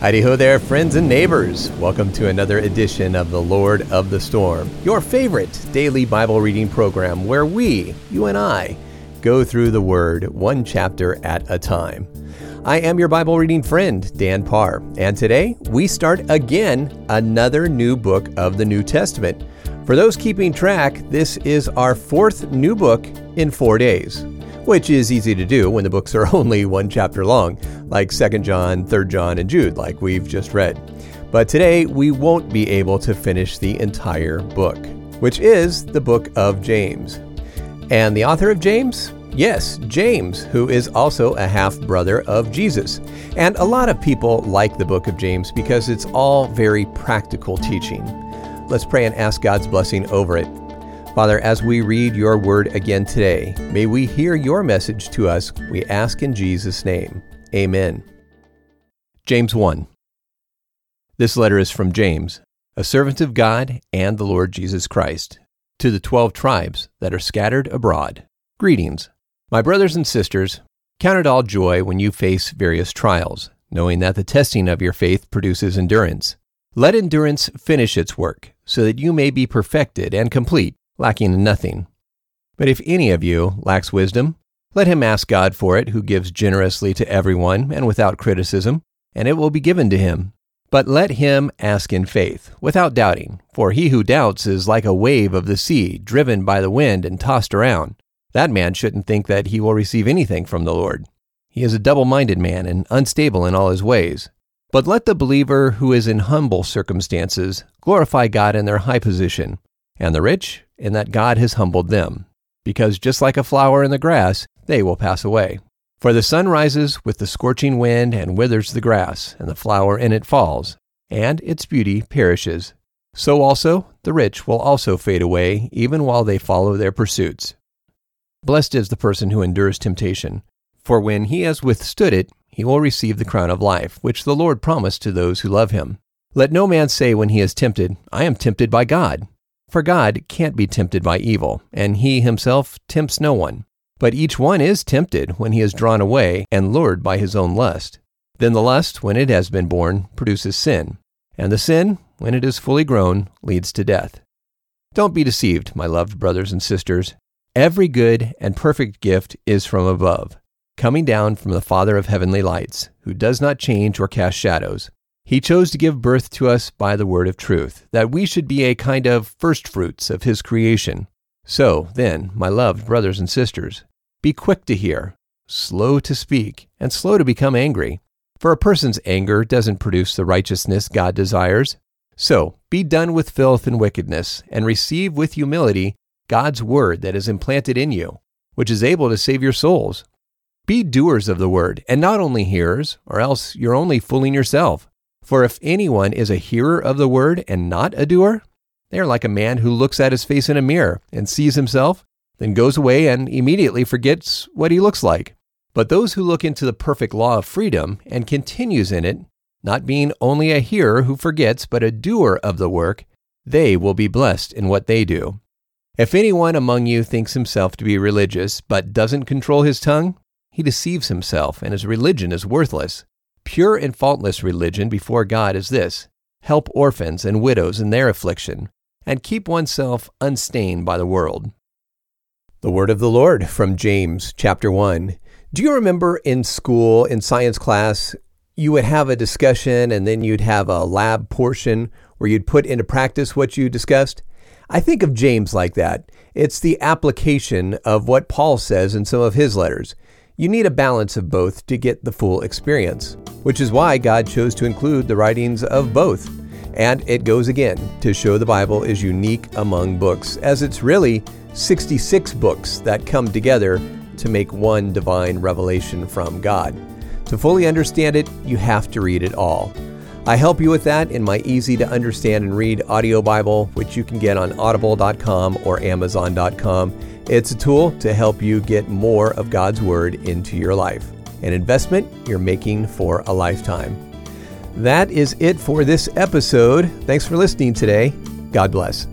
Heidi ho there, friends and neighbors. Welcome to another edition of the Lord of the Storm, your favorite daily Bible reading program where we, you and I, go through the Word one chapter at a time. I am your Bible reading friend, Dan Parr, and today we start again another new book of the New Testament. For those keeping track, this is our fourth new book in four days which is easy to do when the books are only one chapter long, like 2nd John, 3rd John, and Jude, like we've just read. But today we won't be able to finish the entire book, which is the book of James. And the author of James? Yes, James, who is also a half brother of Jesus. And a lot of people like the book of James because it's all very practical teaching. Let's pray and ask God's blessing over it. Father, as we read your word again today, may we hear your message to us. We ask in Jesus' name. Amen. James 1. This letter is from James, a servant of God and the Lord Jesus Christ, to the twelve tribes that are scattered abroad. Greetings. My brothers and sisters, count it all joy when you face various trials, knowing that the testing of your faith produces endurance. Let endurance finish its work, so that you may be perfected and complete lacking in nothing. But if any of you lacks wisdom, let him ask God for it, who gives generously to everyone and without criticism, and it will be given to him. But let him ask in faith, without doubting, for he who doubts is like a wave of the sea, driven by the wind and tossed around. That man shouldn't think that he will receive anything from the Lord. He is a double minded man and unstable in all his ways. But let the believer who is in humble circumstances glorify God in their high position, and the rich in that God has humbled them, because just like a flower in the grass, they will pass away. For the sun rises with the scorching wind and withers the grass, and the flower in it falls, and its beauty perishes. So also the rich will also fade away, even while they follow their pursuits. Blessed is the person who endures temptation, for when he has withstood it, he will receive the crown of life, which the Lord promised to those who love him. Let no man say when he is tempted, I am tempted by God. For God can't be tempted by evil, and he himself tempts no one. But each one is tempted when he is drawn away and lured by his own lust. Then the lust, when it has been born, produces sin, and the sin, when it is fully grown, leads to death. Don't be deceived, my loved brothers and sisters. Every good and perfect gift is from above, coming down from the Father of heavenly lights, who does not change or cast shadows. He chose to give birth to us by the word of truth, that we should be a kind of first fruits of his creation. So, then, my loved brothers and sisters, be quick to hear, slow to speak, and slow to become angry. For a person's anger doesn't produce the righteousness God desires. So, be done with filth and wickedness, and receive with humility God's word that is implanted in you, which is able to save your souls. Be doers of the word, and not only hearers, or else you're only fooling yourself. For if anyone is a hearer of the word and not a doer, they are like a man who looks at his face in a mirror and sees himself, then goes away and immediately forgets what he looks like. But those who look into the perfect law of freedom and continues in it, not being only a hearer who forgets, but a doer of the work, they will be blessed in what they do. If anyone among you thinks himself to be religious, but doesn't control his tongue, he deceives himself, and his religion is worthless. Pure and faultless religion before God is this help orphans and widows in their affliction, and keep oneself unstained by the world. The word of the Lord from James chapter 1. Do you remember in school, in science class, you would have a discussion and then you'd have a lab portion where you'd put into practice what you discussed? I think of James like that. It's the application of what Paul says in some of his letters. You need a balance of both to get the full experience, which is why God chose to include the writings of both. And it goes again to show the Bible is unique among books, as it's really 66 books that come together to make one divine revelation from God. To fully understand it, you have to read it all. I help you with that in my easy to understand and read audio Bible, which you can get on audible.com or amazon.com. It's a tool to help you get more of God's Word into your life, an investment you're making for a lifetime. That is it for this episode. Thanks for listening today. God bless.